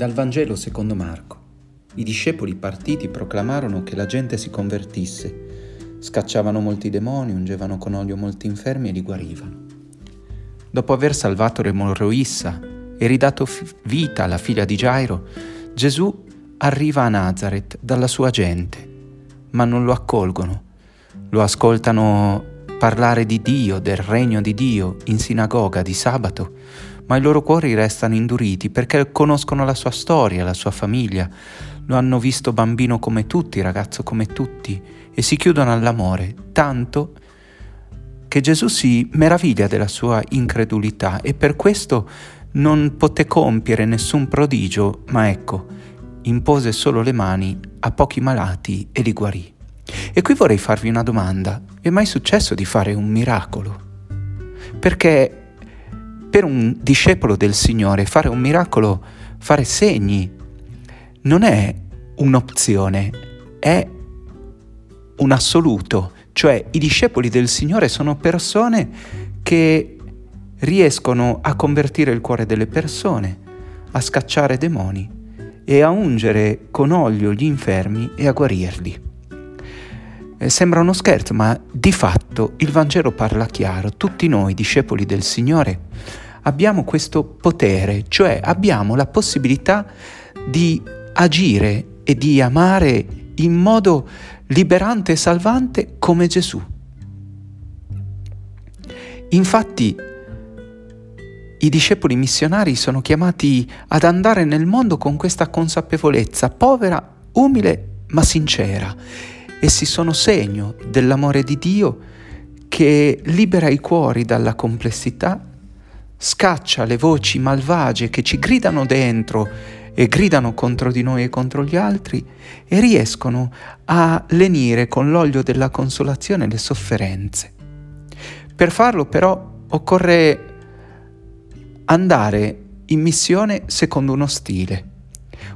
Dal Vangelo secondo Marco. I discepoli partiti proclamarono che la gente si convertisse, scacciavano molti demoni, ungevano con olio molti infermi e li guarivano. Dopo aver salvato Remoroissa e ridato vita alla figlia di Gairo, Gesù arriva a Nazareth dalla sua gente, ma non lo accolgono. Lo ascoltano parlare di Dio, del regno di Dio, in sinagoga di sabato, ma i loro cuori restano induriti perché conoscono la sua storia, la sua famiglia, lo hanno visto bambino come tutti, ragazzo come tutti, e si chiudono all'amore, tanto che Gesù si meraviglia della sua incredulità e per questo non poté compiere nessun prodigio, ma ecco, impose solo le mani a pochi malati e li guarì. E qui vorrei farvi una domanda. È mai successo di fare un miracolo? Perché per un discepolo del Signore fare un miracolo, fare segni, non è un'opzione, è un assoluto. Cioè i discepoli del Signore sono persone che riescono a convertire il cuore delle persone, a scacciare demoni e a ungere con olio gli infermi e a guarirli. Eh, sembra uno scherzo, ma di fatto il Vangelo parla chiaro. Tutti noi, discepoli del Signore, abbiamo questo potere, cioè abbiamo la possibilità di agire e di amare in modo liberante e salvante come Gesù. Infatti i discepoli missionari sono chiamati ad andare nel mondo con questa consapevolezza povera, umile ma sincera Essi sono segno dell'amore di Dio che libera i cuori dalla complessità, scaccia le voci malvagie che ci gridano dentro e gridano contro di noi e contro gli altri e riescono a lenire con l'olio della consolazione le sofferenze. Per farlo però occorre andare in missione secondo uno stile,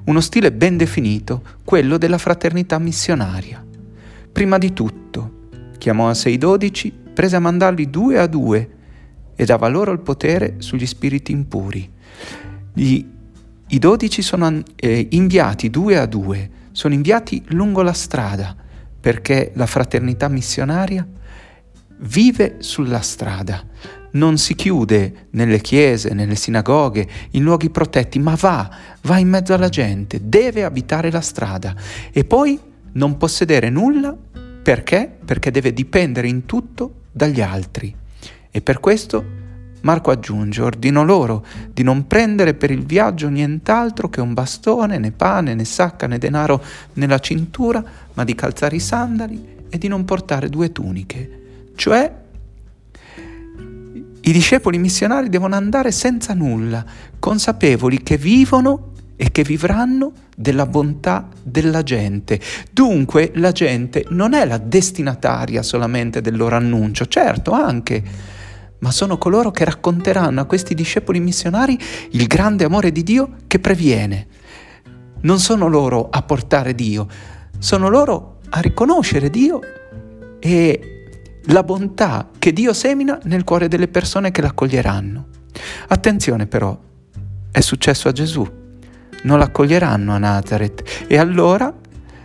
uno stile ben definito, quello della fraternità missionaria. Prima di tutto, chiamò a sé i dodici, prese a mandarli due a due e dava loro il potere sugli spiriti impuri. Gli, I dodici sono eh, inviati due a due, sono inviati lungo la strada perché la fraternità missionaria vive sulla strada, non si chiude nelle chiese, nelle sinagoghe, in luoghi protetti, ma va, va in mezzo alla gente, deve abitare la strada. E poi non possedere nulla perché? Perché deve dipendere in tutto dagli altri. E per questo Marco aggiunge, ordino loro di non prendere per il viaggio nient'altro che un bastone, né pane, né sacca, né denaro nella cintura, ma di calzare i sandali e di non portare due tuniche. Cioè, i discepoli missionari devono andare senza nulla, consapevoli che vivono e che vivranno della bontà della gente. Dunque la gente non è la destinataria solamente del loro annuncio, certo anche, ma sono coloro che racconteranno a questi discepoli missionari il grande amore di Dio che previene. Non sono loro a portare Dio, sono loro a riconoscere Dio e la bontà che Dio semina nel cuore delle persone che l'accoglieranno. Attenzione però, è successo a Gesù non l'accoglieranno a Nazareth. E allora,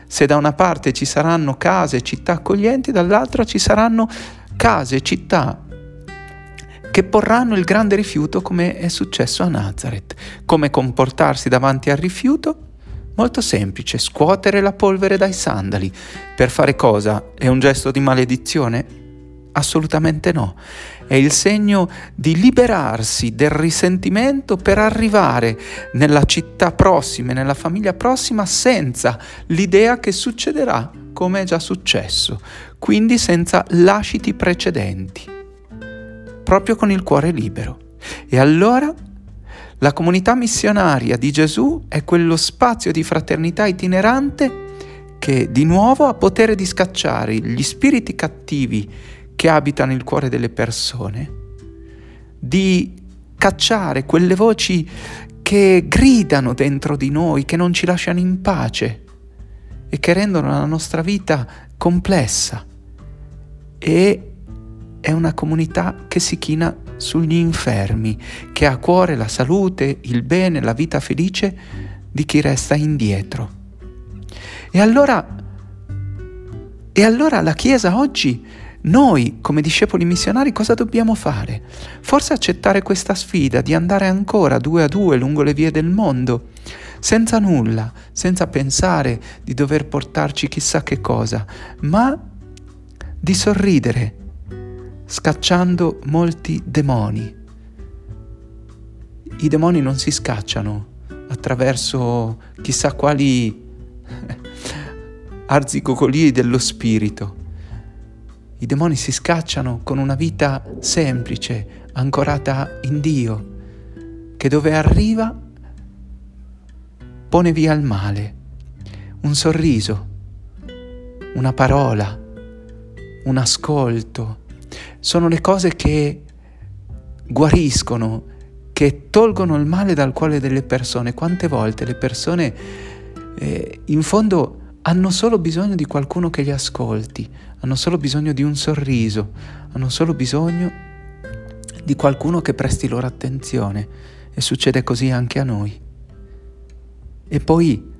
se da una parte ci saranno case e città accoglienti, dall'altra ci saranno case e città che porranno il grande rifiuto come è successo a Nazareth. Come comportarsi davanti al rifiuto? Molto semplice, scuotere la polvere dai sandali. Per fare cosa? È un gesto di maledizione? Assolutamente no. È il segno di liberarsi del risentimento per arrivare nella città prossima nella famiglia prossima senza l'idea che succederà come è già successo, quindi senza lasciti precedenti, proprio con il cuore libero. E allora la comunità missionaria di Gesù è quello spazio di fraternità itinerante che di nuovo ha potere di scacciare gli spiriti cattivi che abitano il cuore delle persone, di cacciare quelle voci che gridano dentro di noi, che non ci lasciano in pace e che rendono la nostra vita complessa. E è una comunità che si china sugli infermi, che ha a cuore la salute, il bene, la vita felice di chi resta indietro. E allora, e allora la Chiesa oggi, noi come discepoli missionari, cosa dobbiamo fare? Forse accettare questa sfida di andare ancora due a due lungo le vie del mondo, senza nulla, senza pensare di dover portarci chissà che cosa, ma di sorridere, scacciando molti demoni. I demoni non si scacciano attraverso chissà quali arzigogoli dello spirito. I demoni si scacciano con una vita semplice, ancorata in Dio, che dove arriva pone via il male, un sorriso, una parola, un ascolto. Sono le cose che guariscono, che tolgono il male dal cuore delle persone. Quante volte le persone eh, in fondo hanno solo bisogno di qualcuno che li ascolti, hanno solo bisogno di un sorriso, hanno solo bisogno di qualcuno che presti loro attenzione e succede così anche a noi. E poi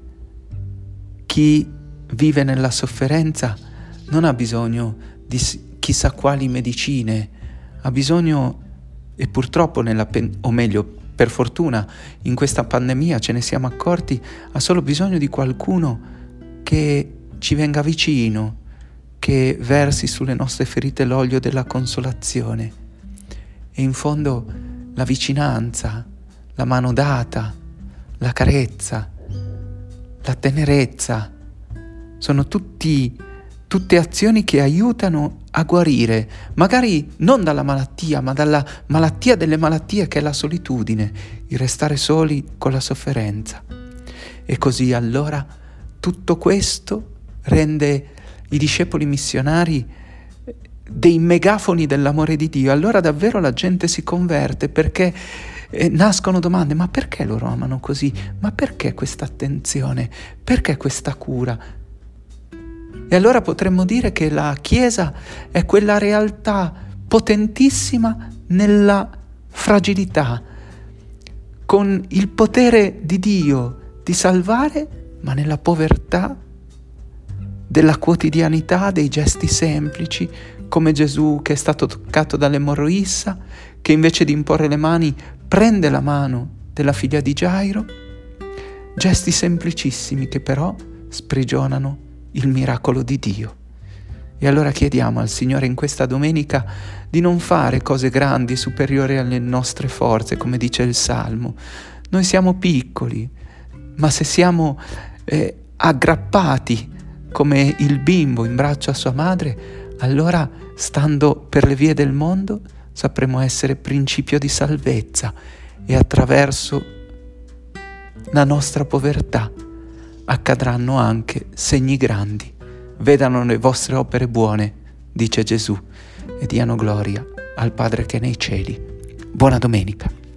chi vive nella sofferenza non ha bisogno di chissà quali medicine, ha bisogno, e purtroppo, nella, o meglio, per fortuna, in questa pandemia ce ne siamo accorti, ha solo bisogno di qualcuno che ci venga vicino, che versi sulle nostre ferite l'olio della consolazione e in fondo la vicinanza, la mano data, la carezza, la tenerezza, sono tutti, tutte azioni che aiutano a guarire, magari non dalla malattia, ma dalla malattia delle malattie che è la solitudine, il restare soli con la sofferenza. E così allora tutto questo rende i discepoli missionari dei megafoni dell'amore di Dio. Allora davvero la gente si converte perché eh, nascono domande, ma perché loro amano così? Ma perché questa attenzione? Perché questa cura? E allora potremmo dire che la Chiesa è quella realtà potentissima nella fragilità, con il potere di Dio di salvare ma nella povertà della quotidianità, dei gesti semplici, come Gesù che è stato toccato dall'emorroissa, che invece di imporre le mani prende la mano della figlia di Gairo, gesti semplicissimi che però sprigionano il miracolo di Dio. E allora chiediamo al Signore in questa domenica di non fare cose grandi superiori alle nostre forze, come dice il Salmo. Noi siamo piccoli, ma se siamo eh, aggrappati come il bimbo in braccio a sua madre, allora stando per le vie del mondo sapremo essere principio di salvezza e attraverso la nostra povertà accadranno anche segni grandi. Vedano le vostre opere buone, dice Gesù, e diano gloria al Padre che è nei cieli. Buona domenica.